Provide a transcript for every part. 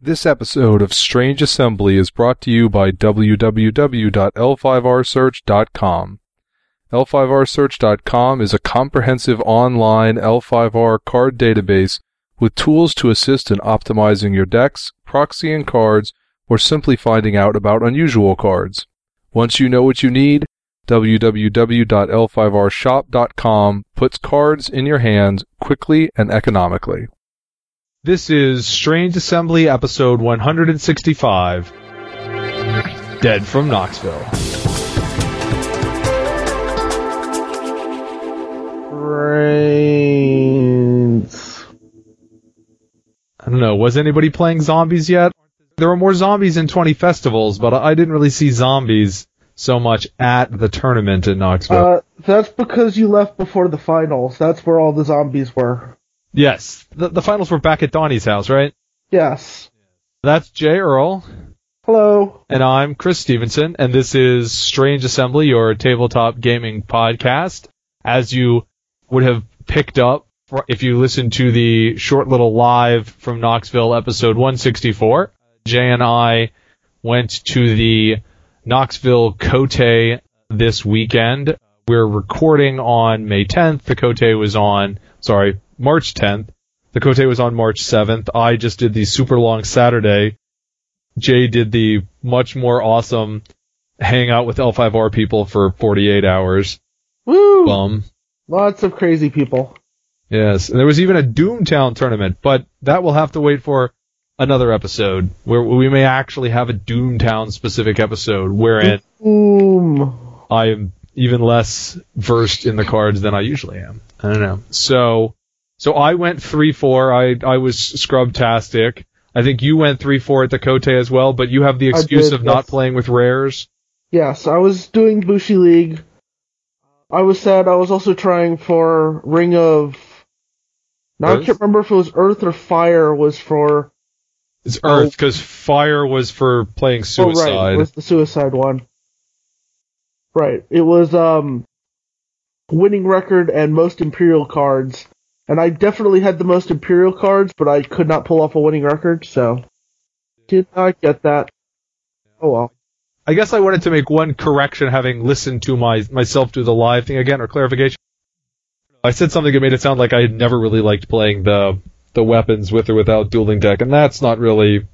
This episode of Strange Assembly is brought to you by www.l5rsearch.com. L5rsearch.com is a comprehensive online L5R card database with tools to assist in optimizing your decks, proxying cards, or simply finding out about unusual cards. Once you know what you need, www.l5rshop.com puts cards in your hands quickly and economically. This is Strange Assembly episode 165 Dead from Knoxville. Brains. I don't know, was anybody playing zombies yet? There were more zombies in 20 festivals, but I didn't really see zombies so much at the tournament in Knoxville. Uh, that's because you left before the finals. That's where all the zombies were. Yes, the, the finals were back at Donnie's house, right? Yes. That's Jay Earl. Hello. And I'm Chris Stevenson, and this is Strange Assembly, your tabletop gaming podcast. As you would have picked up if you listened to the short little live from Knoxville episode 164, Jay and I went to the Knoxville Kotei this weekend. We're recording on May 10th. The Kotei was on, sorry, March 10th. The Kotei was on March 7th. I just did the super long Saturday Jay did the much more awesome hang out with L5R people for 48 hours. Woo! Bum. Lots of crazy people. Yes. And there was even a Doomtown tournament, but that will have to wait for another episode where we may actually have a Doomtown specific episode wherein Boom. I am even less versed in the cards than I usually am. I don't know. So, so I went 3-4. I, I was scrubtastic. I think you went 3-4 at the Kotei as well, but you have the excuse did, of not playing with rares. Yes, I was doing Bushi League. I was sad. I was also trying for Ring of. Now I can't remember if it was Earth or Fire was for. It's Earth because fire was for playing suicide. Oh, right, it was the suicide one. Right. It was um winning record and most imperial cards. And I definitely had the most imperial cards, but I could not pull off a winning record, so did not get that. Oh well. I guess I wanted to make one correction, having listened to my myself do the live thing again, or clarification. I said something that made it sound like I had never really liked playing the the weapons with or without dueling deck, and that's not really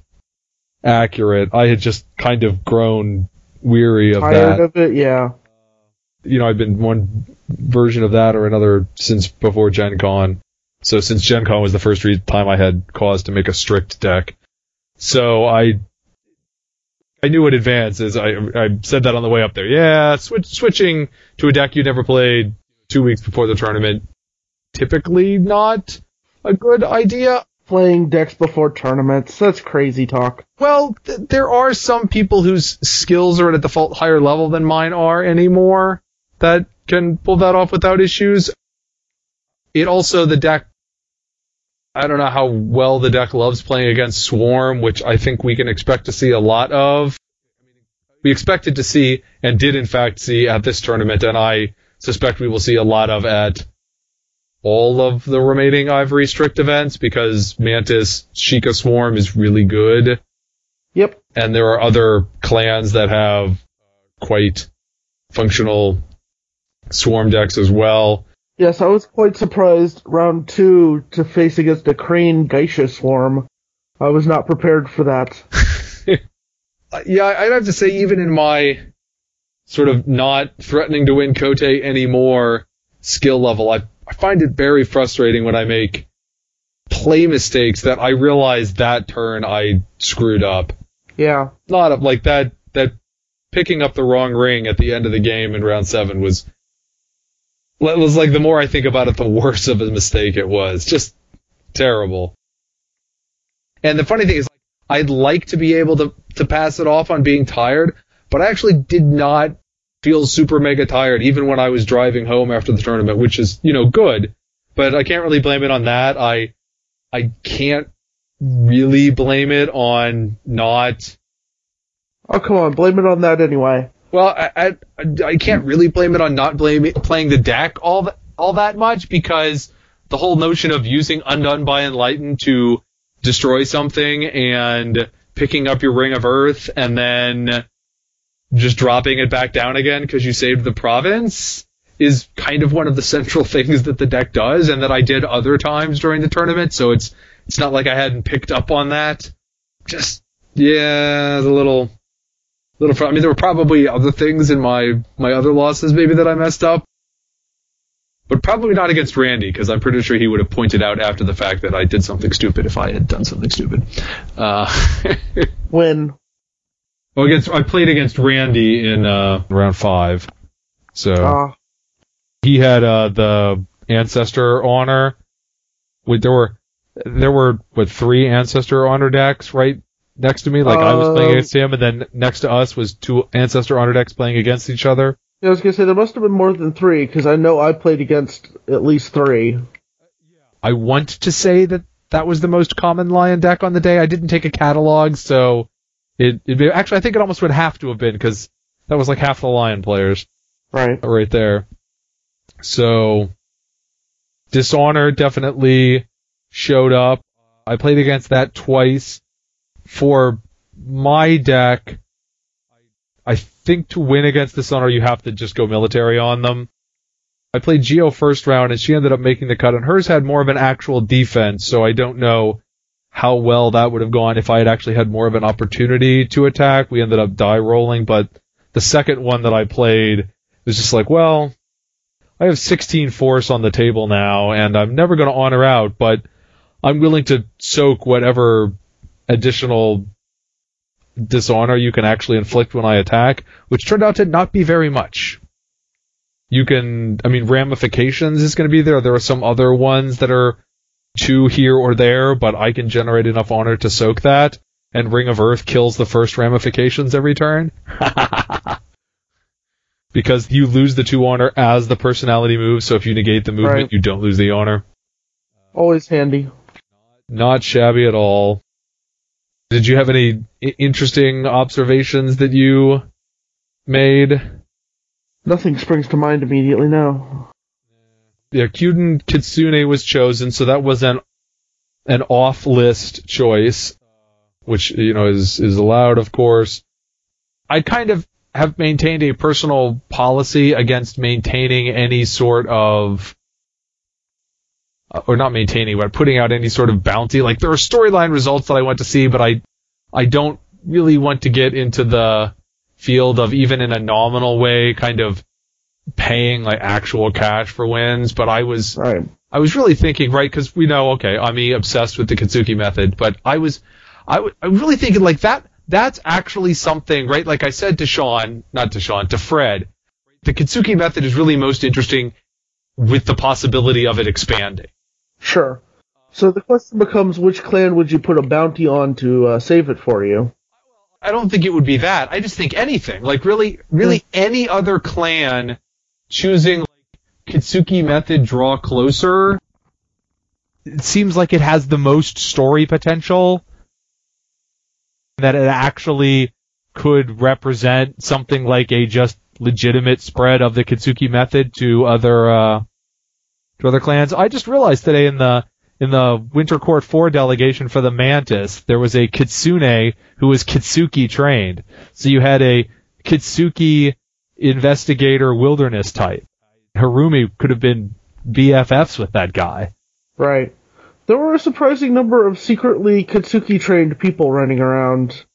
accurate. I had just kind of grown weary of that. Tired that. of it, yeah. You know, I've been one version of that or another since before Gen Con. So since Gen Con was the first re- time I had cause to make a strict deck. So I, I knew in advance as I, I said that on the way up there. Yeah, switch, switching to a deck you never played two weeks before the tournament, typically not a good idea. Playing decks before tournaments, that's crazy talk. Well, th- there are some people whose skills are at a default higher level than mine are anymore that can pull that off without issues. It also, the deck, I don't know how well the deck loves playing against Swarm, which I think we can expect to see a lot of. We expected to see, and did in fact see at this tournament, and I suspect we will see a lot of at all of the remaining Ivory Strict events because Mantis Sheikah Swarm is really good Yep. and there are other clans that have quite functional swarm decks as well. Yes, I was quite surprised round two to face against a Crane Geisha Swarm. I was not prepared for that. Uh, Yeah, I'd have to say even in my sort of not threatening to win Kotei anymore skill level, I, I find it very frustrating when I make play mistakes that I realize that turn I screwed up. Yeah. Not of like that that picking up the wrong ring at the end of the game in round seven was it was like the more I think about it, the worse of a mistake it was. Just terrible. And the funny thing is, I'd like to be able to to pass it off on being tired, but I actually did not feel super mega tired even when I was driving home after the tournament, which is you know good. But I can't really blame it on that. I I can't really blame it on not Oh, come on, blame it on that anyway. Well, I, I, I can't really blame it on not blaming playing the deck all that, all that much because the whole notion of using Undone by Enlighten to destroy something and picking up your ring of earth and then just dropping it back down again because you saved the province is kind of one of the central things that the deck does and that I did other times during the tournament. So it's it's not like I hadn't picked up on that. Just yeah, the little little. I mean, there were probably other things in my my other losses maybe that I messed up, but probably not against Randy because I'm pretty sure he would have pointed out after the fact that I did something stupid if I had done something stupid. Uh, When well, against I played against Randy in uh, round five, so uh, he had uh, the ancestor honor. With there were there were what three ancestor honor decks right next to me. Like I was playing Um, against him, and then next to us was two ancestor honor decks playing against each other. Yeah, I was gonna say there must have been more than three because I know I played against at least three. I want to say that that was the most common lion deck on the day. I didn't take a catalog, so it it actually I think it almost would have to have been because that was like half the lion players. Right. right there. So, Dishonor definitely showed up. I played against that twice. For my deck, I think to win against the Dishonor, you have to just go military on them. I played Geo first round, and she ended up making the cut, and hers had more of an actual defense, so I don't know how well that would have gone if I had actually had more of an opportunity to attack. We ended up die rolling, but the second one that I played was just like, well, I have 16 force on the table now, and I'm never going to honor out, but I'm willing to soak whatever additional dishonor you can actually inflict when I attack, which turned out to not be very much. You can, I mean, ramifications is going to be there. There are some other ones that are two here or there, but I can generate enough honor to soak that, and Ring of Earth kills the first ramifications every turn. because you lose the two honor as the personality moves, so if you negate the movement, Right. you don't lose the honor. Always handy. Not shabby at all. Did you have any interesting observations that you made? Nothing springs to mind immediately. No. Yeah, Kyuden Kitsune was chosen, so that was an an off list choice, which you know is is allowed, of course. I kind of have maintained a personal policy against maintaining any sort of uh, Uh, or not maintaining, but putting out any sort of bounty. Like there are storyline results that I want to see, but I I don't really want to get into the field of even in a nominal way, kind of paying like actual cash for wins. But I was Right. I was really thinking, right, because we know, okay, I'm obsessed with the Katsuki method, but I was, I w- I'm really thinking like that, that's actually something, right? Like I said to Sean, not to Sean, to Fred, the Katsuki method is really most interesting with the possibility of it expanding. Sure. So the question becomes, which clan would you put a bounty on to uh, save it for you? I don't think it would be that. I just think anything, like really, really any other clan choosing like Kitsuki method draw closer. It seems like it has the most story potential. That it actually could represent something like a just legitimate spread of the Kitsuki method to other uh, to other clans. I just realized today in the in the Winter Court 4 delegation for the Mantis, there was a Kitsune who was Kitsuki trained. So you had a Kitsuki investigator wilderness type. Harumi could have been BFFs with that guy. Right. There were a surprising number of secretly Kitsuki trained people running around.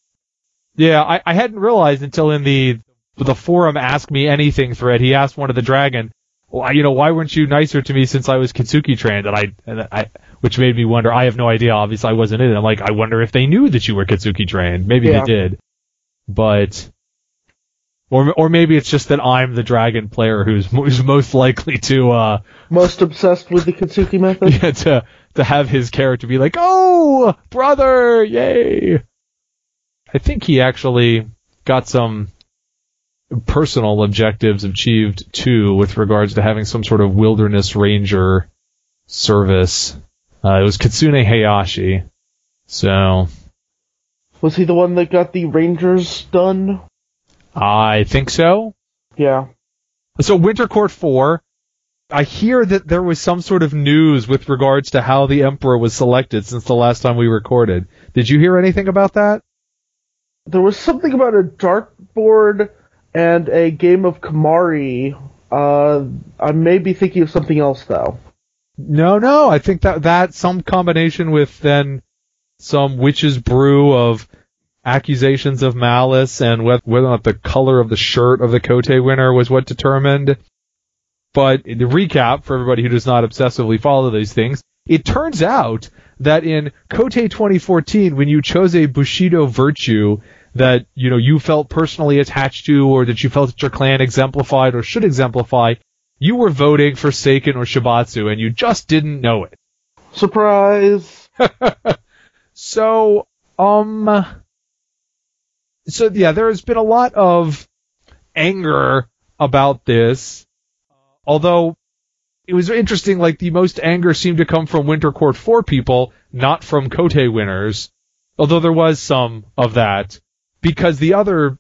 Yeah, I, I hadn't realized until in the the forum Ask Me Anything thread, he asked one of the dragon, well, you know, why weren't you nicer to me since I was Kitsuki trained? And I, and I, which made me wonder. I have no idea. Obviously, I wasn't in it. I'm like, I wonder if they knew that you were Kitsuki trained. Maybe Yeah. they did, but, or or maybe it's just that I'm the dragon player who's who's most likely to uh Most obsessed with the Kitsuki method? yeah, to to have his character be like, "Oh, brother, yay!" I think he actually got some personal objectives achieved too, with regards to having some sort of wilderness ranger service. Uh, it was Kitsune Hayashi, so Was he the one that got the Rangers done? I think so. Yeah. So Winter Court 4, I hear that there was some sort of news with regards to how the emperor was selected since the last time we recorded. Did you hear anything about that? There was something about a dartboard and a game of kemari. Uh, I may be thinking of something else though. No, no. I think that that some combination with then some witch's brew of accusations of malice and whether, whether or not the color of the shirt of the Kotei winner was what determined. But the recap for everybody who does not obsessively follow these things, it turns out that in Kotei 2014, when you chose a Bushido virtue that, you know, you felt personally attached to or that you felt that your clan exemplified or should exemplify, you were voting for Seiken or Shibatsu and you just didn't know it. Surprise! so, um, so yeah, there has been a lot of anger about this Although it was interesting, like the most anger seemed to come from Winter Court 4 people, not from Kotei winners. Although there was some of that. Because the other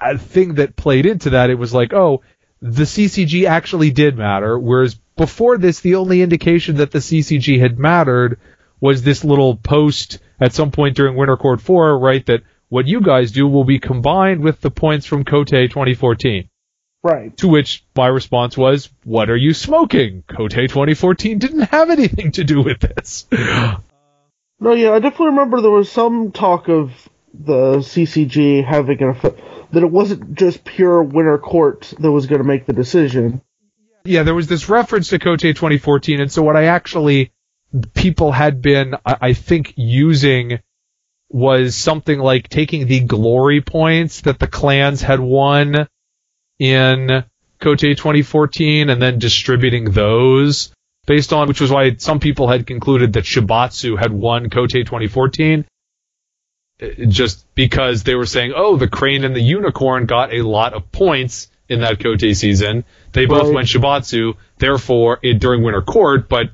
uh, thing that played into that, it was like, oh, the CCG actually did matter, whereas before this, the only indication that the CCG had mattered was this little post at some point during Winter Court 4, right, that what you guys do will be combined with the points from Kotei 2014. Right. To which my response was, what are you smoking? Kotei 2014 didn't have anything to do with this. no, yeah, I definitely remember there was some talk of the CCG having an effect, that it wasn't just pure winter court that was going to make the decision. Yeah, there was this reference to Kotei 2014, and so what I actually, people had been, I think, using was something like taking the glory points that the clans had won in Kotei 2014 and then distributing those based on, which was why some people had concluded that Shibatsu had won Kotei 2014 uh, just because they were saying, oh, the crane and the unicorn got a lot of points in that Kotei season. They both right. went Shibatsu, therefore, it, during Winter Court, but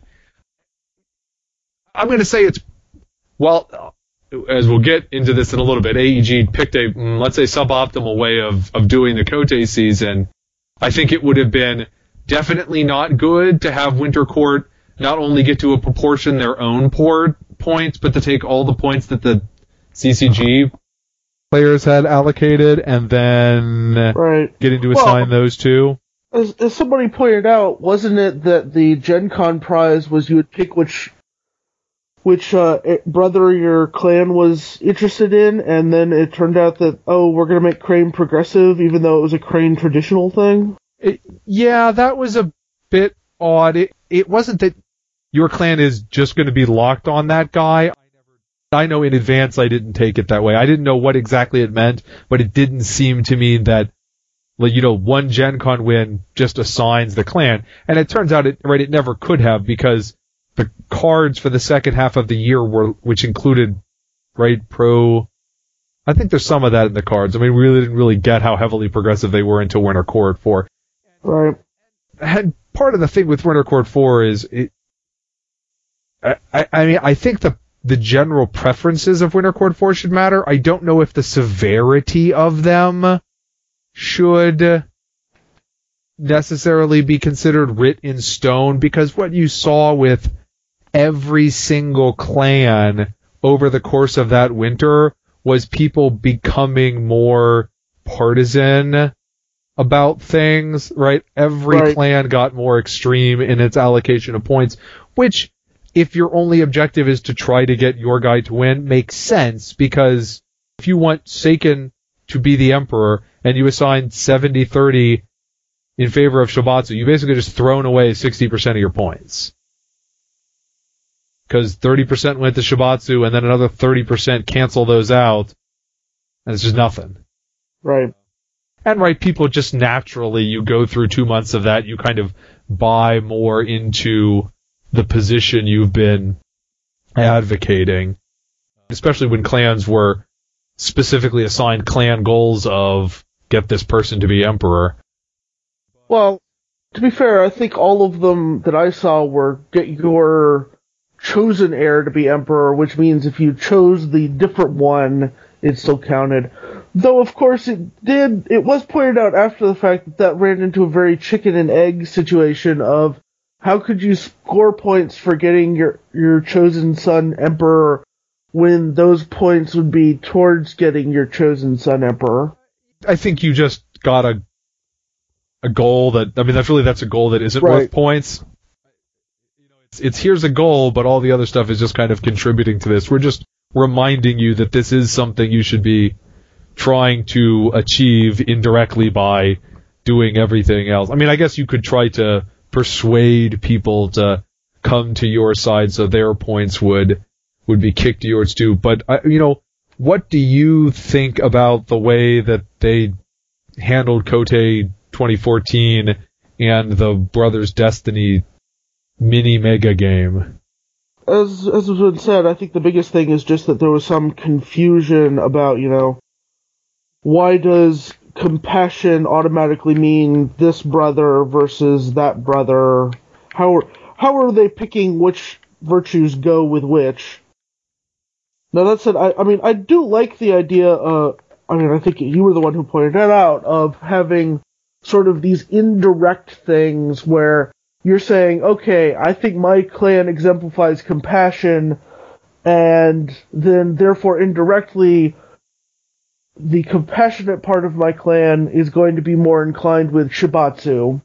I'm going to say it's, well, as we'll get into this in a little bit, AEG picked a, mm, let's say, suboptimal way of, of doing the Kotei season. I think it would have been definitely not good to have Winter Court not only get to a proportion their own port points, but to take all the points that the CCG players had allocated and then right. getting to assign well, those to. As, as somebody pointed out, wasn't it that the Gen Con prize was you would pick which which uh, brother your clan was interested in, and then it turned out that oh, we're gonna make Crane progressive, even though it was a Crane traditional thing. It, yeah, that was a bit odd. It it wasn't that your clan is just going to be locked on that guy. I know in advance I didn't take it that way. I didn't know what exactly it meant, but it didn't seem to mean that, like, you know, one Gen Con win just assigns the clan. And it turns out it, right, it never could have because the cards for the second half of the year were, which included, right, pro, I think there's some of that in the cards. I mean, we really didn't really get how heavily progressive they were until Winter Court 4. Right. And part of the thing with Winter Court 4 is it, I, I mean, I think the, the general preferences of Winter Court 4 should matter. I don't know if the severity of them should necessarily be considered writ in stone because what you saw with every single clan over the course of that winter was people becoming more partisan about things, right? Every right. clan got more extreme in its allocation of points, which if your only objective is to try to get your guy to win makes sense because if you want Seiken to be the emperor and you assign 70-30 in favor of Shibatsu, you basically just thrown away 60% of your points because 30% went to Shibatsu and then another 30% cancel those out, and it's just nothing. Right. And right, people just naturally, you go through two months of that, you kind of buy more into the position you've been advocating, especially when clans were specifically assigned clan goals of get this person to be emperor. Well, to be fair, I think all of them that I saw were get your chosen heir to be emperor, which means if you chose the different one, it still counted. Though of course it did, it was pointed out after the fact that that ran into a very chicken and egg situation of how could you score points for getting your your chosen son emperor when those points would be towards getting your chosen son emperor. I think you just got a a goal that I mean that's really that's a goal that isn't Right. worth points. It's, it's here's a goal, but all the other stuff is just kind of contributing to this. We're just reminding you that this is something you should be trying to achieve indirectly by doing everything else. I mean, I guess you could try to persuade people to come to your side so their points would would be kicked to yours too. But I, you know, what do you think about the way that they handled Kotei 2014 and the Brothers Destiny mini mega game? As as has been said, I think the biggest thing is just that there was some confusion about, you know, why does compassion automatically mean this brother versus that brother? How how are they picking which virtues go with which? Now that said, I, I mean, I do like the idea, uh, I mean, I think you were the one who pointed that out, of having sort of these indirect things where you're saying, okay, I think my clan exemplifies compassion, and then therefore indirectly, the compassionate part of my clan is going to be more inclined with Shibatsu.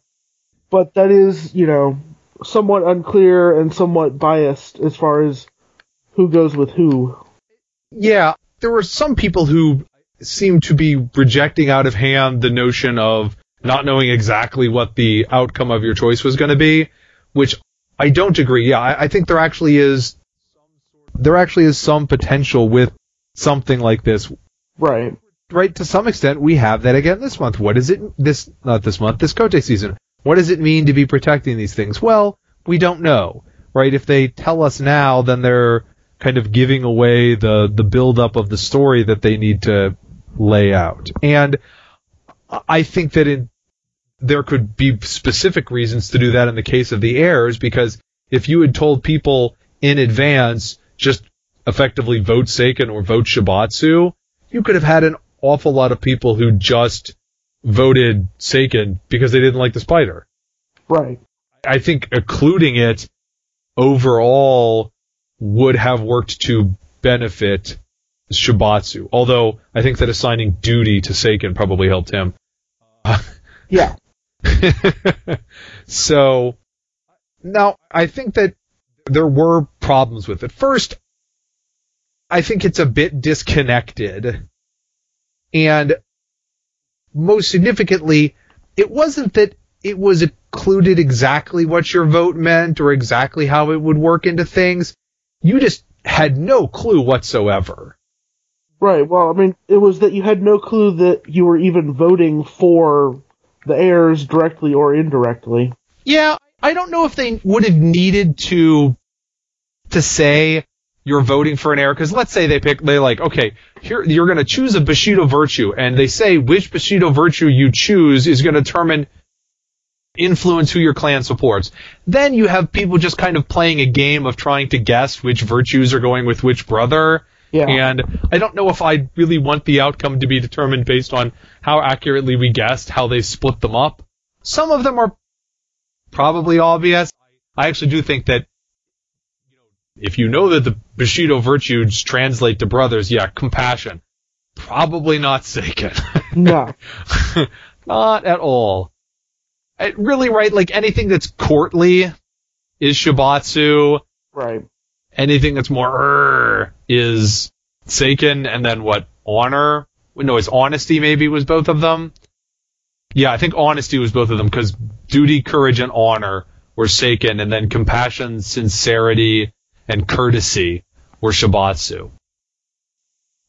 But that is, you know, somewhat unclear and somewhat biased as far as who goes with who. Yeah, there were some people who seemed to be rejecting out of hand the notion of not knowing exactly what the outcome of your choice was going to be, which I don't agree. Yeah, I, I think there actually is there actually is some potential with something like this. Right. Right, to some extent, we have that again this month. What is it? This not this month. This Kotei season. What does it mean to be protecting these things? Well, we don't know. Right? If they tell us now, then they're kind of giving away the the build up of the story that they need to lay out. And I think that in there could be specific reasons to do that in the case of the heirs because if you had told people in advance just effectively vote Seiken or vote Shibatsu, you could have had an awful lot of people who just voted Seiken because they didn't like the spider. Right. I think occluding it overall would have worked to benefit Shibatsu. Although I think that assigning duty to Seiken probably helped him. Yeah. so now I think that there were problems with it. First, I think it's a bit disconnected. And most significantly, it wasn't that it was included exactly what your vote meant or exactly how it would work into things. You just had no clue whatsoever. Right. Well, I mean, it was that you had no clue that you were even voting for the heirs directly or indirectly. Yeah, I don't know if they would have needed to to say you're voting for an heir because let's say they pick they like okay here you're going to choose a Bushido virtue and they say which Bushido virtue you choose is going to determine influence who your clan supports. Then you have people just kind of playing a game of trying to guess which virtues are going with which brother. Yeah. And I don't know if I really want the outcome to be determined based on how accurately we guessed how they split them up. Some of them are probably obvious. I actually do think that if you know that the Bushido virtues translate to brothers, yeah, compassion. Probably not Seiken. No. not at all. It really, right? Like anything that's courtly is Shibatsu. right. Anything that's more er is Seiken, and then what? Honor? No, it's honesty. Maybe was both of them. Yeah, I think honesty was both of them because duty, courage, and honor were Seiken, and then compassion, sincerity, and courtesy were Shibatsu.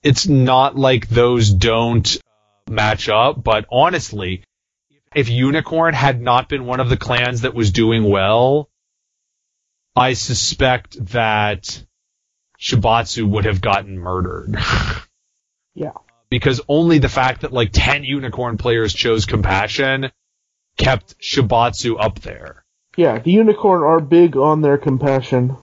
It's not like those don't uh, match up, but honestly, if Unicorn had not been one of the clans that was doing well, I suspect that Shibatsu would have gotten murdered. Yeah. Because only the fact that like 10 Unicorn players chose Compassion kept Shibatsu up there. Yeah, the unicorn are big on their compassion.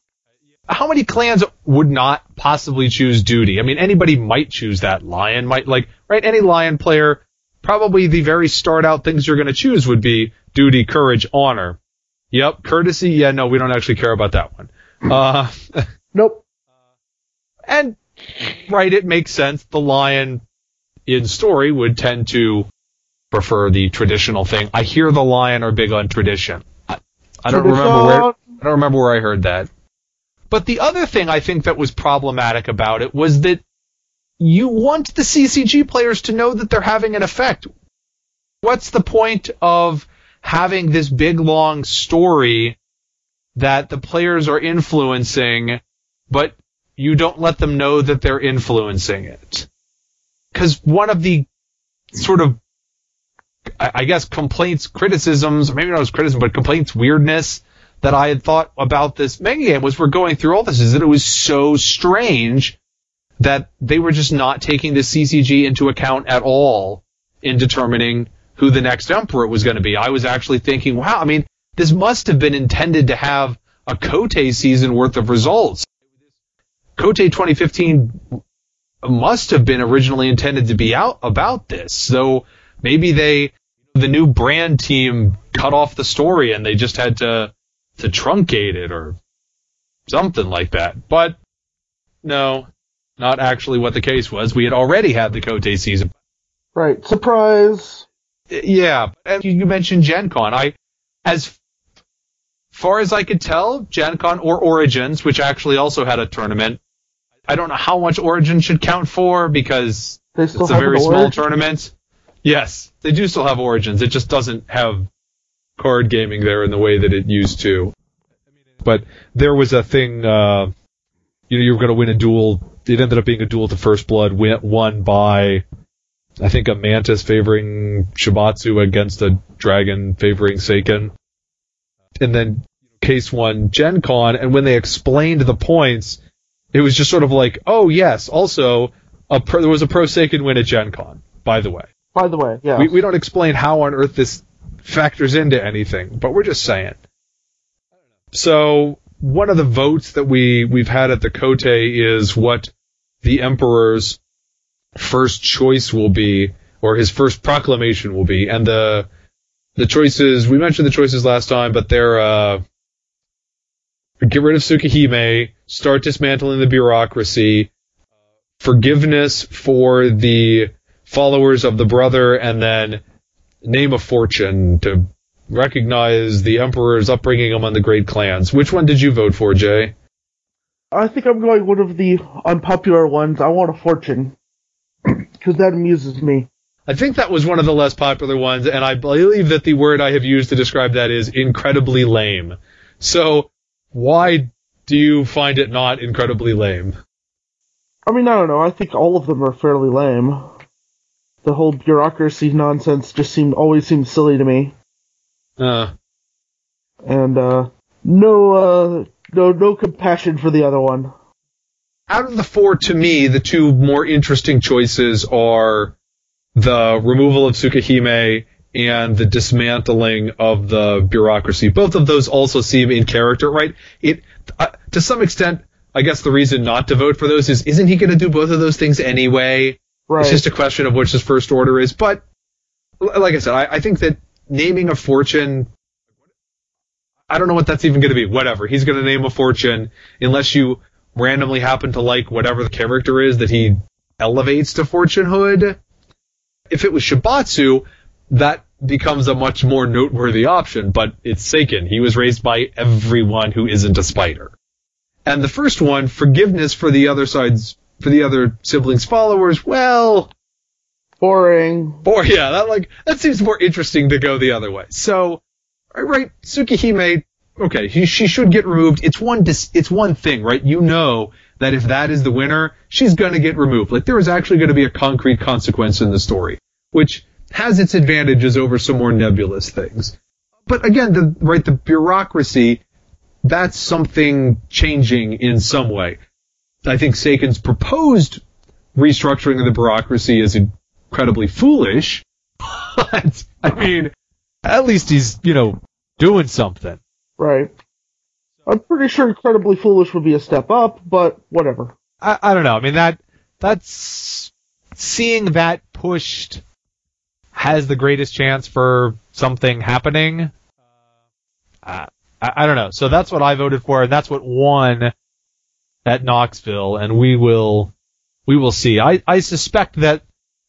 How many clans would not possibly choose duty? I mean, anybody might choose that. Lion might like, right? Any lion player, probably the very start out things you're going to choose would be duty, courage, honor. Yep. Courtesy. Yeah. No, we don't actually care about that one. Uh, Nope. and right, it makes sense. The lion in story would tend to prefer the traditional thing. I hear the lion are big on tradition. I, I don't remember where I don't remember where I heard that. But the other thing I think that was problematic about it was that you want the CCG players to know that they're having an effect. What's the point of having this big long story that the players are influencing, but you don't let them know that they're influencing it? Because one of the sort of, I guess, complaints, criticisms, maybe not as criticism, but complaints, weirdness that I had thought about this mega game was we're going through all this is that it was so strange that they were just not taking the CCG into account at all in determining who the next emperor was going to be. I was actually thinking, wow, I mean, this must have been intended to have a Kotei season worth of results. Kotei 2015 must have been originally intended to be out about this. So maybe they, the new brand team cut off the story and they just had to, to truncate it or something like that. But no, not actually what the case was. We had already had the Kotei season. Right. Surprise. Yeah, and you mentioned Gen Con. I, as far as I could tell, Gen Con or Origins, which actually also had a tournament. I don't know how much Origins should count for because it's a very small tournament. Yes, they do still have Origins. It just doesn't have card gaming there in the way that it used to. But there was a thing, uh, you know, you were going to win a duel. It ended up being a duel to First Blood, won by, I think, a Mantis favoring Shibatsu against a Dragon favoring Seiken. And then Case won Gen Con, and when they explained the points, it was just sort of like, oh yes, also, a pro, there was a Pro Seiken win at Gen Con, by the way. By the way, yeah. We, we don't explain how on earth this factors into anything, but we're just saying. So one of the votes that we we've had at the Kotei is what the emperor's first choice will be, or his first proclamation will be, and the the choices we mentioned the choices last time, but they're uh, get rid of Tsukihime, start dismantling the bureaucracy, forgiveness for the followers of the brother, and then name a fortune to recognize the emperor's upbringing among the great clans. Which one did you vote for, Jay? I think I'm going one of the unpopular ones. I want a fortune. Because that amuses me. I think that was one of the less popular ones, and I believe that the word I have used to describe that is incredibly lame. So, why do you find it not incredibly lame? I mean, I don't know. I think all of them are fairly lame. The whole bureaucracy nonsense just seemed always seemed silly to me. Uh, And uh no uh no no compassion for the other one. out of the four, to me, the two more interesting choices are the removal of Tsukihime and the dismantling of the bureaucracy. Both of those also seem in character, right? It, uh, to some extent, I guess the reason not to vote for those is, isn't he going to do both of those things anyway? Right. It's just a question of which his first order is. But, like I said, I, I think that naming a fortune, I don't know what that's even going to be. Whatever. He's going to name a fortune unless you randomly happen to like whatever the character is that he elevates to fortunehood. If it was Shibatsu, that becomes a much more noteworthy option, but it's Seiken. He was raised by everyone who isn't a spider. And the first one, forgiveness for the other side's, for the other siblings' followers, well, Boring. or yeah, that like that seems more interesting to go the other way. So, right, right Tsukihime, okay, he, she should get removed. It's one dis, it's one thing, right? You know that if that is the winner, she's gonna get removed. Like there is actually gonna be a concrete consequence in the story, which has its advantages over some more nebulous things. But again, the right the bureaucracy, that's something changing in some way. I think Seiken's proposed restructuring of the bureaucracy is incredibly foolish, but I mean, at least he's, you know, doing something. Right. I'm pretty sure incredibly foolish would be a step up, but whatever. I, I don't know. I mean that that's seeing that pushed has the greatest chance for something happening. Uh, I, I don't know. So that's what I voted for, and that's what won at Knoxville, and we will we will see. I, I suspect that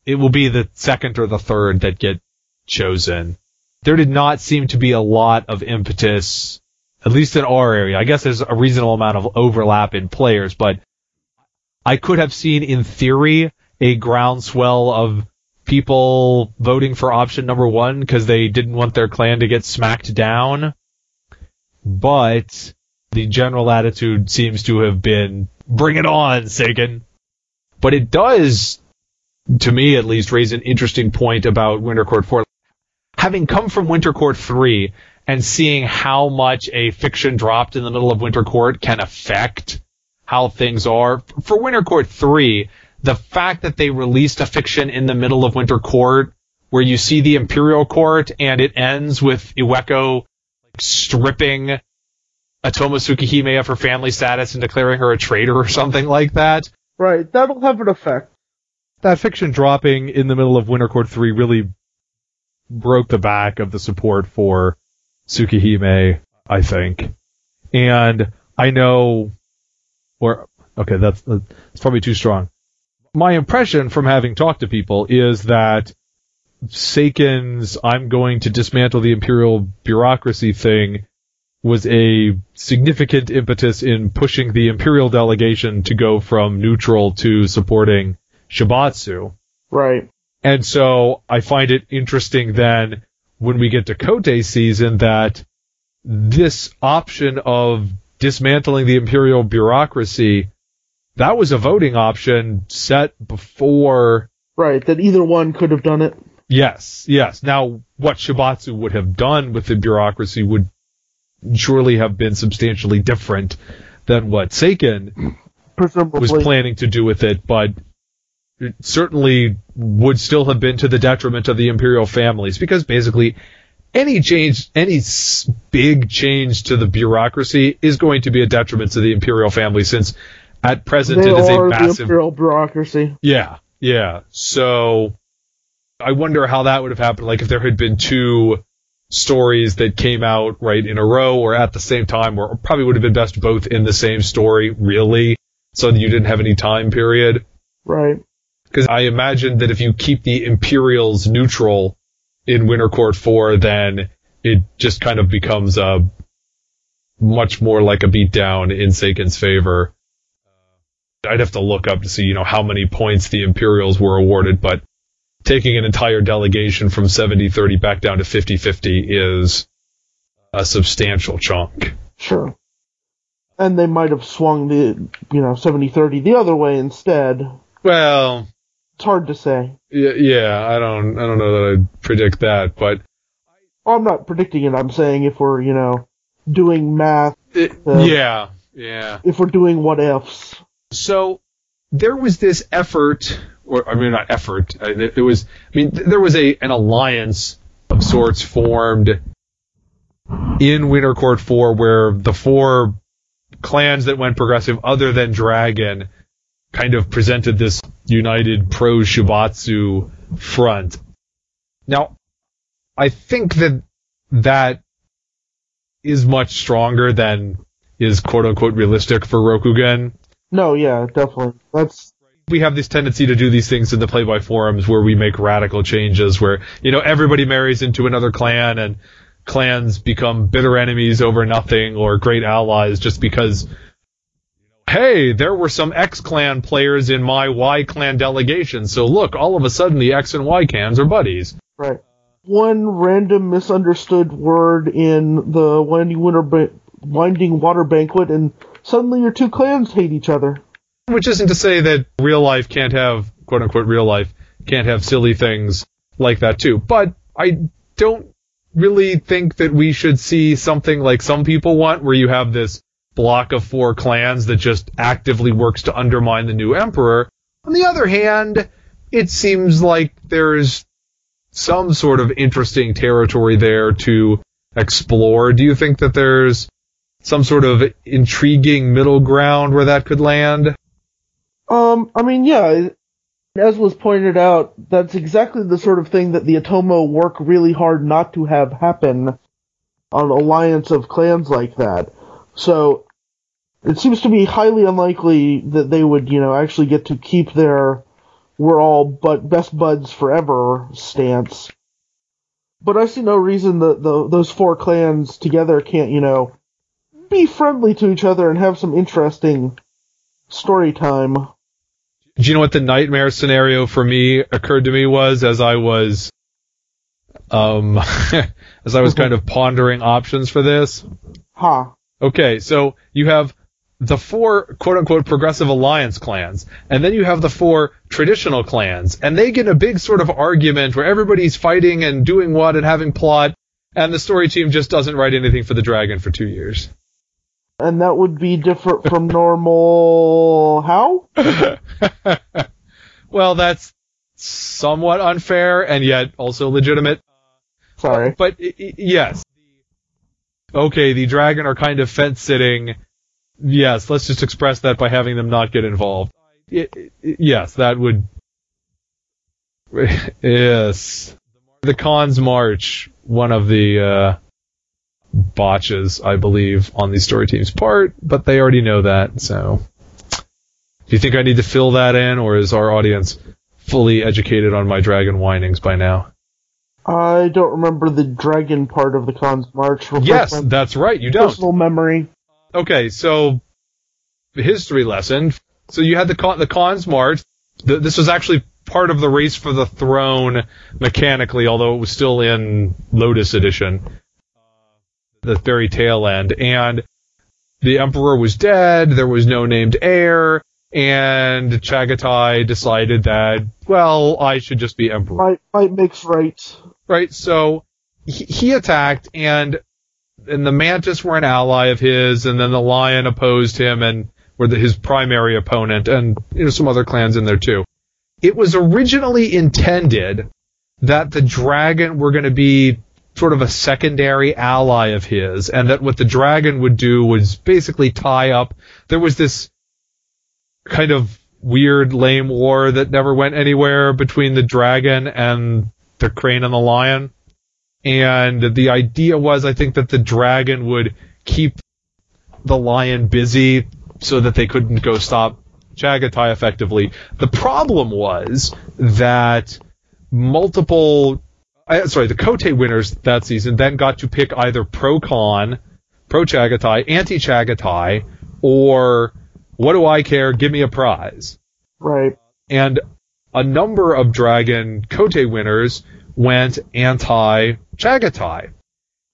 it will be the second or the third that get chosen. There did not seem to be a lot of impetus, at least in our area. I guess there's a reasonable amount of overlap in players, but I could have seen in theory a groundswell of people voting for option number one because they didn't want their clan to get smacked down. But the general attitude seems to have been, bring it on, Seiken. But it does, to me at least, raise an interesting point about Winter Court 4. Having come from Winter Court 3 and seeing how much a fiction dropped in the middle of Winter Court can affect how things are. For Winter Court 3, the fact that they released a fiction in the middle of Winter Court where you see the Imperial Court and it ends with Iweko stripping Otomo Tsukihime of her family status and declaring her a traitor or something like that. Right, that'll have an effect. That fiction dropping in the middle of Winter Court 3 really broke the back of the support for Tsukihime, I think. And I know, or, okay, that's, that's probably too strong. My impression from having talked to people is that Seiken's I'm going to dismantle the imperial bureaucracy thing was a significant impetus in pushing the imperial delegation to go from neutral to supporting Shibatsu. Right. And so I find it interesting then when we get to Kotei season that this option of dismantling the imperial bureaucracy, that was a voting option set before. Right, that either one could have done it. Yes, yes. Now, what Shibatsu would have done with the bureaucracy would surely have been substantially different than what Seiken Presumably. was planning to do with it, but it certainly would still have been to the detriment of the imperial families because basically any change, any big change to the bureaucracy is going to be a detriment to the imperial family since at present they it is a massive imperial bureaucracy. yeah, yeah. So I wonder how that would have happened. Like if there had been two stories that came out right in a row or at the same time, or probably would have been best both in the same story, really, so that you didn't have any time period. Right. Because I imagine that if you keep the Imperials neutral in Winter Court 4, then it just kind of becomes a much more like a beatdown in Seiken's favor. I'd have to look up to see, you know, how many points the Imperials were awarded, but taking an entire delegation from 70-30 back down to 50-50 is a substantial chunk. Sure. And they might have swung the, you know, 70-30 the other way instead. Well, It's hard to say. yeah, yeah, I don't, I don't know that I'd predict that, but Well, I'm not predicting it. I'm saying if we're, you know, doing math, it, Uh, yeah, yeah. if we're doing what ifs. So there was this effort, or I mean, not effort. uh, it was, I mean, th- there was a an alliance of sorts formed in Winter Court Four, where the four clans that went progressive, other than Dragon, kind of presented this united pro Shibatsu front. Now, I think that that is much stronger than is quote unquote realistic for Rokugan No, yeah, definitely. That's we have this tendency to do these things in the play by forums where we make radical changes where, you know, everybody marries into another clan and clans become bitter enemies over nothing or great allies just because, hey, there were some X clan players in my Y clan delegation. So look, all of a sudden the X and Y clans are buddies. right. One random misunderstood word in the Winding Winter ba- Winding Water Banquet, and suddenly your two clans hate each other. Which isn't to say that real life can't have, quote unquote, real life can't have silly things like that too. But I don't really think that we should see something like some people want where you have this block of four clans that just actively works to undermine the new emperor. On the other hand, it seems like there's some sort of interesting territory there to explore. Do you think that there's some sort of intriguing middle ground where that could land? Um, I mean, yeah, as was pointed out, that's exactly the sort of thing that the Otomo work really hard not to have happen on alliance of clans like that. So it seems to be highly unlikely that they would, you know, actually get to keep their we're all but best buds forever stance. But I see no reason that the, those four clans together can't, you know, be friendly to each other and have some interesting story time. Do you know what the nightmare scenario for me occurred to me was as I was um as I was kind of pondering options for this? Ha. Okay, so you have the four quote unquote progressive alliance clans, and then you have the four traditional clans, and they get a big sort of argument where everybody's fighting and doing what and having plot, and the story team just doesn't write anything for the dragon for two years. And that would be different from normal. How? well, that's somewhat unfair and yet also legitimate. Sorry. But i- i- yes. Okay, the dragon are kind of fence sitting. Yes, let's just express that by having them not get involved. I- I- yes, that would. Yes. The cons March, one of the uh, botches, I believe, on the story team's part, but they already know that, so. Do you think I need to fill that in, or is our audience fully educated on my dragon whinings by now? I don't remember the dragon part of the Khan's March. Yes, my that's right. You don't. Personal memory. Okay, so history lesson. So you had the Khan, the Khan's March. The, this was actually part of the race for the throne mechanically, although it was still in Lotus Edition, the very tail end. And the Emperor was dead. There was no named heir. And Chagatai decided that, well, I should just be Emperor Might might makes right. right? So he, he attacked, and and the mantis were an ally of his, and then the lion opposed him and were the, his primary opponent, and you know some other clans in there too. It was originally intended that the dragon were going to be sort of a secondary ally of his, and that what the dragon would do was basically tie up. There was this kind of weird, lame war that never went anywhere between the dragon and the crane and the lion. And the idea was, I think, that the dragon would keep the lion busy so that they couldn't go stop Chagatai effectively. The problem was that multiple, uh, sorry, the Kotei winners that season then got to pick either pro con, pro Chagatai, anti Chagatai, or what do I care? Give me a prize Right. and a number of Dragon Kotei winners went anti Chagatai.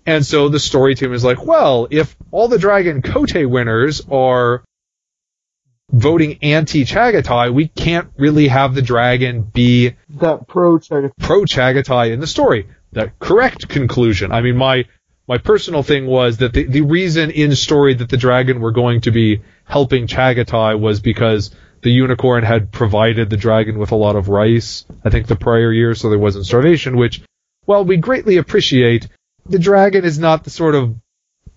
And so the story team is like, well, if all the Dragon Kotei winners are voting anti Chagatai, we can't really have the dragon be That pro Chagatai in the story. The correct conclusion. I mean, my my personal thing was that the, the reason in story that the dragon were going to be helping Chagatai was because the unicorn had provided the dragon with a lot of rice, I think the prior year, so there wasn't starvation, which, while we greatly appreciate, the dragon is not the sort of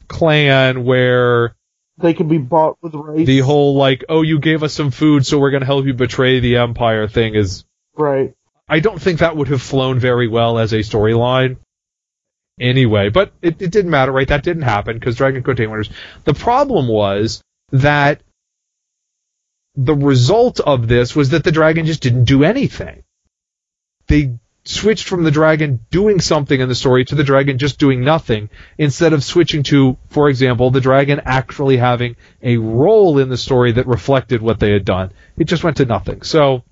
clan where They can be bought with rice. the whole like, oh, you gave us some food, so we're going to help you betray the empire thing is right. I don't think that would have flown very well as a storyline. Anyway, but it, it didn't matter, right? That didn't happen because Dragon Kotei winners. The problem was that the result of this was that the dragon just didn't do anything. They switched from the dragon doing something in the story to the dragon just doing nothing instead of switching to, for example, the dragon actually having a role in the story that reflected what they had done. It just went to nothing. So,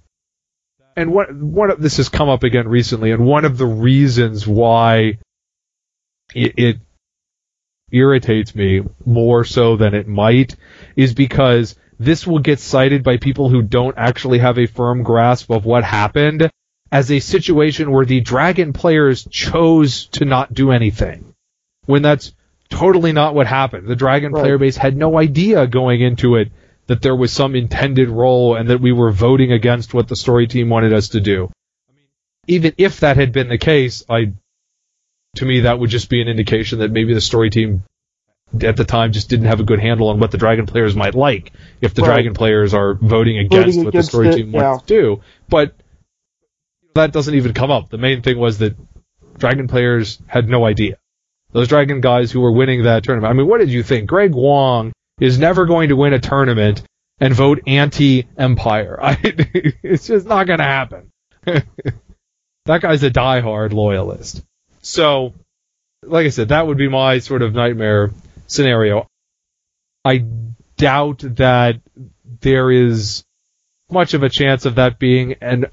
and what of this has come up again recently, and one of the reasons why it, it irritates me more so than it might is because this will get cited by people who don't actually have a firm grasp of what happened as a situation where the dragon players chose to not do anything when that's totally not what happened. The dragon Right. player base had no idea going into it that there was some intended role and that we were voting against what the story team wanted us to do. Even if that had been the case, I to me that would just be an indication that maybe the story team at the time just didn't have a good handle on what the Dragon players might like if the Right. Dragon players are voting against Voting what the story it, team wants to do. But that doesn't even come up. The main thing was that Dragon players had no idea. Those Dragon guys who were winning that tournament. I mean, what did you think? Greg Wong is never going to win a tournament and vote anti-Empire. It's just not going to happen. that guy's a diehard loyalist. So, like I said, that would be my sort of nightmare scenario. I doubt that there is much of a chance of that being an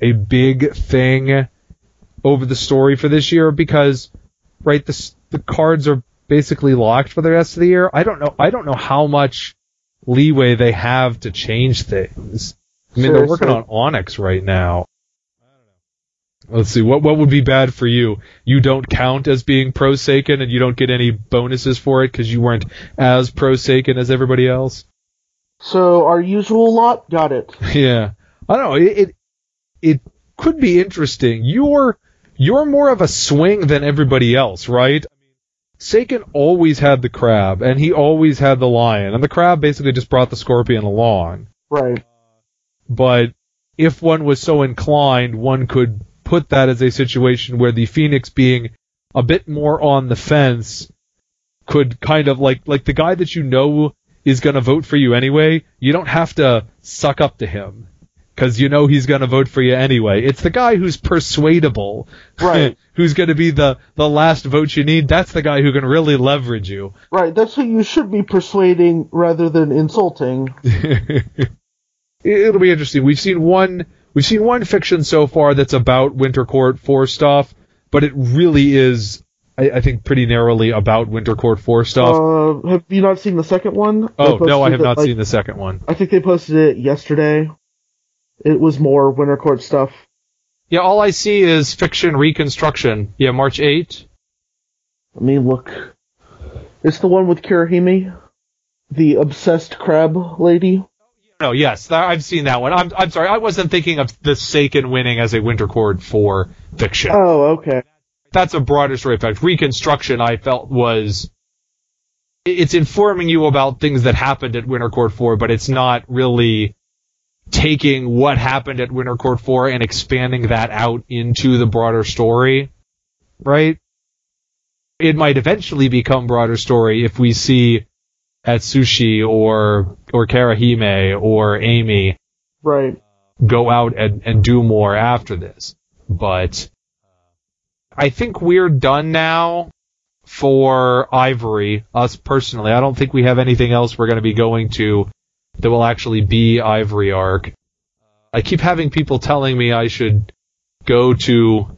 a big thing over the story for this year because right the the cards are basically locked for the rest of the year. I don't know I don't know how much leeway they have to change things. I mean they're working on Onyx right now. Let's see what what would be bad for you. You don't count as being pro Seiken and you don't get any bonuses for it because you weren't as pro Seiken as everybody else. So our usual lot got it. Yeah, I don't know. It, it it could be interesting. You're you're more of a swing than everybody else, right? Sagan always had the crab, and he always had the lion, and the crab basically just brought the scorpion along. Right. But if one was so inclined, one could put that as a situation where the phoenix being a bit more on the fence could kind of like like the guy that you know is going to vote for you anyway. You don't have to suck up to him because you know he's going to vote for you anyway. It's the guy who's persuadable, Right. who's going to be the the last vote you need. That's the guy who can really leverage you. Right. That's who you should be persuading rather than insulting. It'll be interesting. We've seen one we've seen one fiction so far that's about Winter Court 4 stuff, but it really is I, I think pretty narrowly about Winter Court 4 stuff. Uh, have you not seen the second one? Oh, no, I have it, not like- seen the second one. I think they posted it yesterday. It was more Winter Court stuff. Yeah, all I see is fiction reconstruction. Yeah, March 8. Let me look. It's the one with Kirihime, the obsessed crab lady. No, yes, that, I've seen that one. I'm I'm sorry, I wasn't thinking of the Seiken winning as a Winter Court 4 fiction. Oh, okay. that's a broader story effect. Reconstruction, I felt was it's informing you about things that happened at Winter Court 4, but it's not really taking what happened at Winter Court 4 and expanding that out into the broader story, right? It might eventually become broader story if we see Atsushi or or Karahime or Amy Right. go out and, and do more after this. But I think we're done now for Ivory, us personally. I don't think we have anything else we're going to be going to that will actually be Ivory Arc. I keep having people telling me I should go to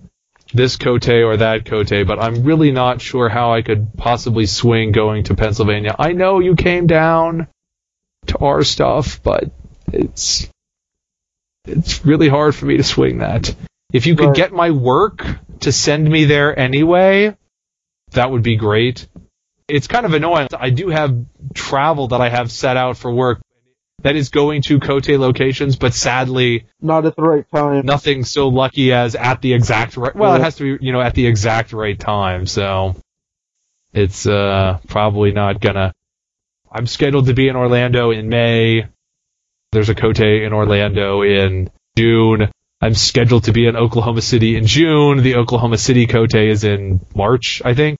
this Kotei or that Kotei, but I'm really not sure how I could possibly swing going to Pennsylvania. I know you came down to our stuff, but it's it's really hard for me to swing that. If you could get my work to send me there anyway, that would be great. It's kind of annoying. I do have travel that I have set out for work that is going to Kotei locations, but sadly, Not at the right time. nothing so lucky as at the exact right. Well, it has to be, you know, at the exact right time. So it's uh, probably not gonna. I'm scheduled to be in Orlando in May. There's a Kotei in Orlando in June. I'm scheduled to be in Oklahoma City in June. The Oklahoma City Kotei is in March, I think.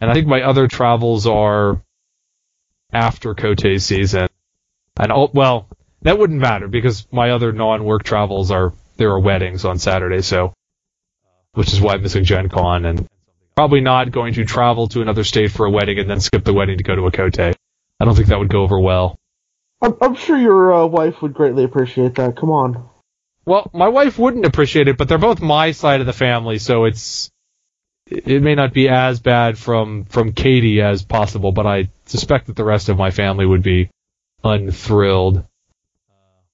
And I think my other travels are after Kotei season. And all, well, that wouldn't matter because my other non-work travels are there are weddings on Saturday, so which is why I'm missing Gen Con and probably not going to travel to another state for a wedding and then skip the wedding to go to a Kotei. I don't think that would go over well. I'm, I'm sure your uh, wife would greatly appreciate that. Come on. Well, my wife wouldn't appreciate it, but they're both my side of the family, so it's it may not be as bad from from Katie as possible, but I suspect that the rest of my family would be unthrilled.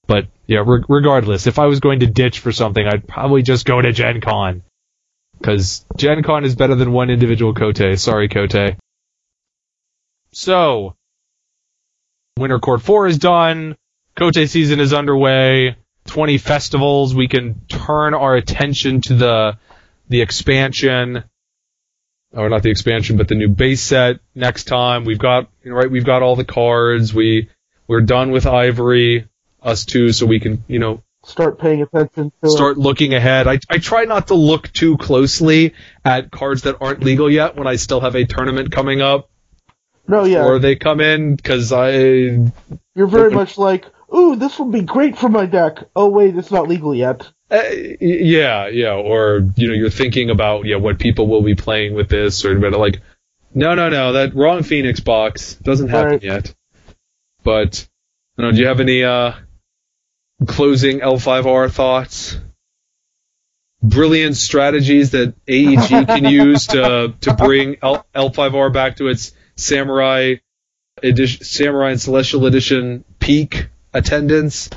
But yeah, re- regardless, if I was going to ditch for something, I'd probably just go to Gen Con. Because Gen Con is better than one individual Kotei. Sorry, Kotei. So, Winter Court 4 is done. Kotei season is underway. 20 festivals. We can turn our attention to the the expansion. Or not the expansion, but the new base set next time. We've got, you know, right, we've got all the cards. We, we're done with Ivory, us too, so we can, you know, Start paying attention to start looking ahead. I, I try not to look too closely at cards that aren't legal yet when I still have a tournament coming up. No, yeah. or they come in because I, You're very much like, ooh, this will be great for my deck. Oh wait, it's not legal yet. Uh, yeah, yeah, or you know, you're thinking about yeah, what people will be playing with this, or but like, no, no, no, that wrong Phoenix box doesn't happen Right. yet. But, I don't know, do you have any uh closing L5R thoughts? Brilliant strategies that AEG can use to to bring L, L5R back to its Samurai edition, Samurai and Celestial Edition peak attendance.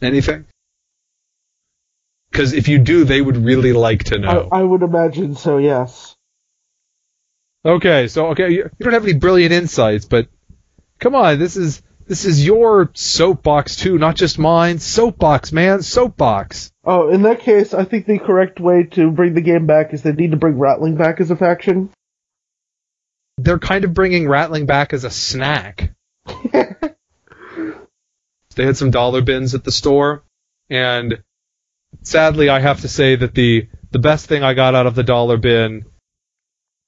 Anything? Because if you do, they would really like to know. I, I would imagine so. Yes. Okay, so okay, you, you don't have any brilliant insights, but come on, this is this is your soapbox too, not just mine. Soapbox, man, soapbox. Oh, in that case, I think the correct way to bring the game back is they need to bring Ratling back as a faction. They're kind of bringing Ratling back as a snack. They had some dollar bins at the store, and sadly, I have to say that the the best thing I got out of the dollar bin,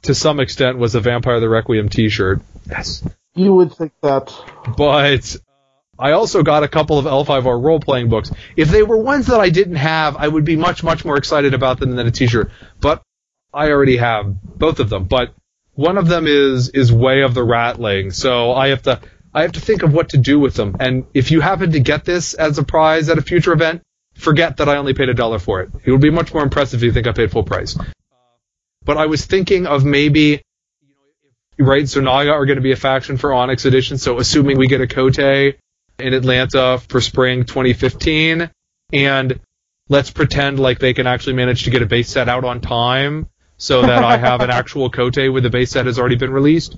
to some extent, was a Vampire the Requiem T-shirt. Yes. You would think that. but I also got a couple of L5R role playing books. If they were ones that I didn't have, I would be much, much more excited about them than a t-shirt. But I already have both of them. But one of them is, is Way of the Ratling. So I have to, I have to think of what to do with them. And if you happen to get this as a prize at a future event, forget that I only paid a dollar for it. It would be much more impressive if you think I paid full price. But I was thinking of maybe right? So Naga are going to be a faction for Onyx Edition. So assuming we get a Kotei in Atlanta for spring 2015, and let's pretend like they can actually manage to get a base set out on time, so that I have an actual Kotei where the base set has already been released.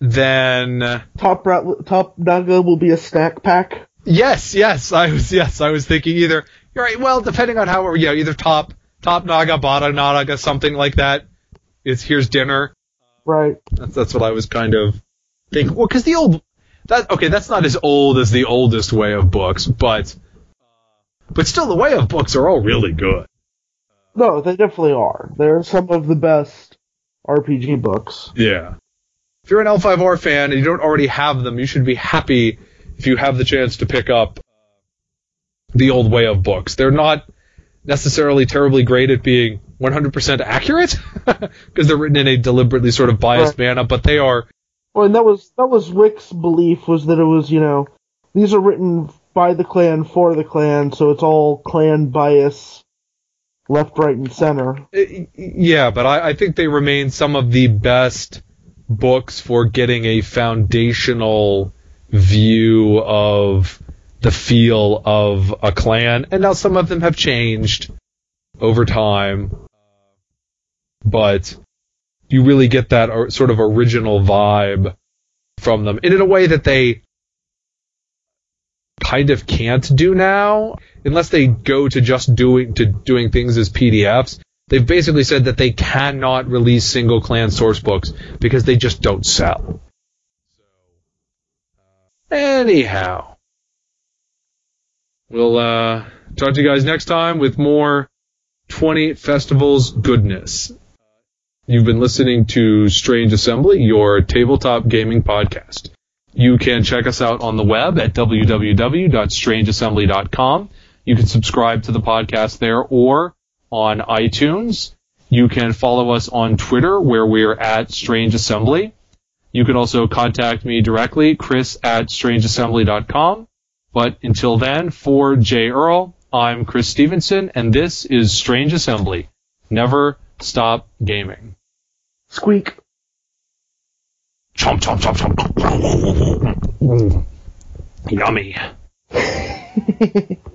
Then Top Rat- Top Naga will be a snack pack. Yes, yes, I was yes, I was thinking either. You're right. Well, depending on how yeah, either top top Naga, bottom Naga, something like that. It's here's dinner. Right. That's that's what I was kind of thinking. Well, because the old that okay, that's not as old as the oldest way of books, but but still, the way of books are all really good. No, they definitely are. They're some of the best RPG books. Yeah. If you're an L5R fan and you don't already have them, you should be happy if you have the chance to pick up the old way of books. They're not necessarily terribly great at being 100% accurate because they're written in a deliberately sort of biased Right. manner, but they are Well, and that was that was Wick's belief was that it was you know these are written by the clan for the clan, so it's all clan bias, left, right, and center. Uh, Yeah, but I, I think they remain some of the best books for getting a foundational view of the feel of a clan. And now some of them have changed over time, but you really get that sort of original vibe from them. And in a way that they kind of can't do now unless they go to just doing to doing things as PDFs. They've basically said that they cannot release single clan source books because they just don't sell. Anyhow, we'll uh, talk to you guys next time with more 20 festivals goodness. You've been listening to Strange Assembly, your tabletop gaming podcast. You can check us out on the web at www.strangeassembly.com. You can subscribe to the podcast there or on iTunes. You can follow us on Twitter where we're at Strange Assembly. You can also contact me directly, chris at strangeassembly.com. But until then, for Jay Earl, I'm Chris Stevenson, and this is Strange Assembly. Never stop gaming. Squeak. Chomp, chomp, chomp, chomp. Yummy.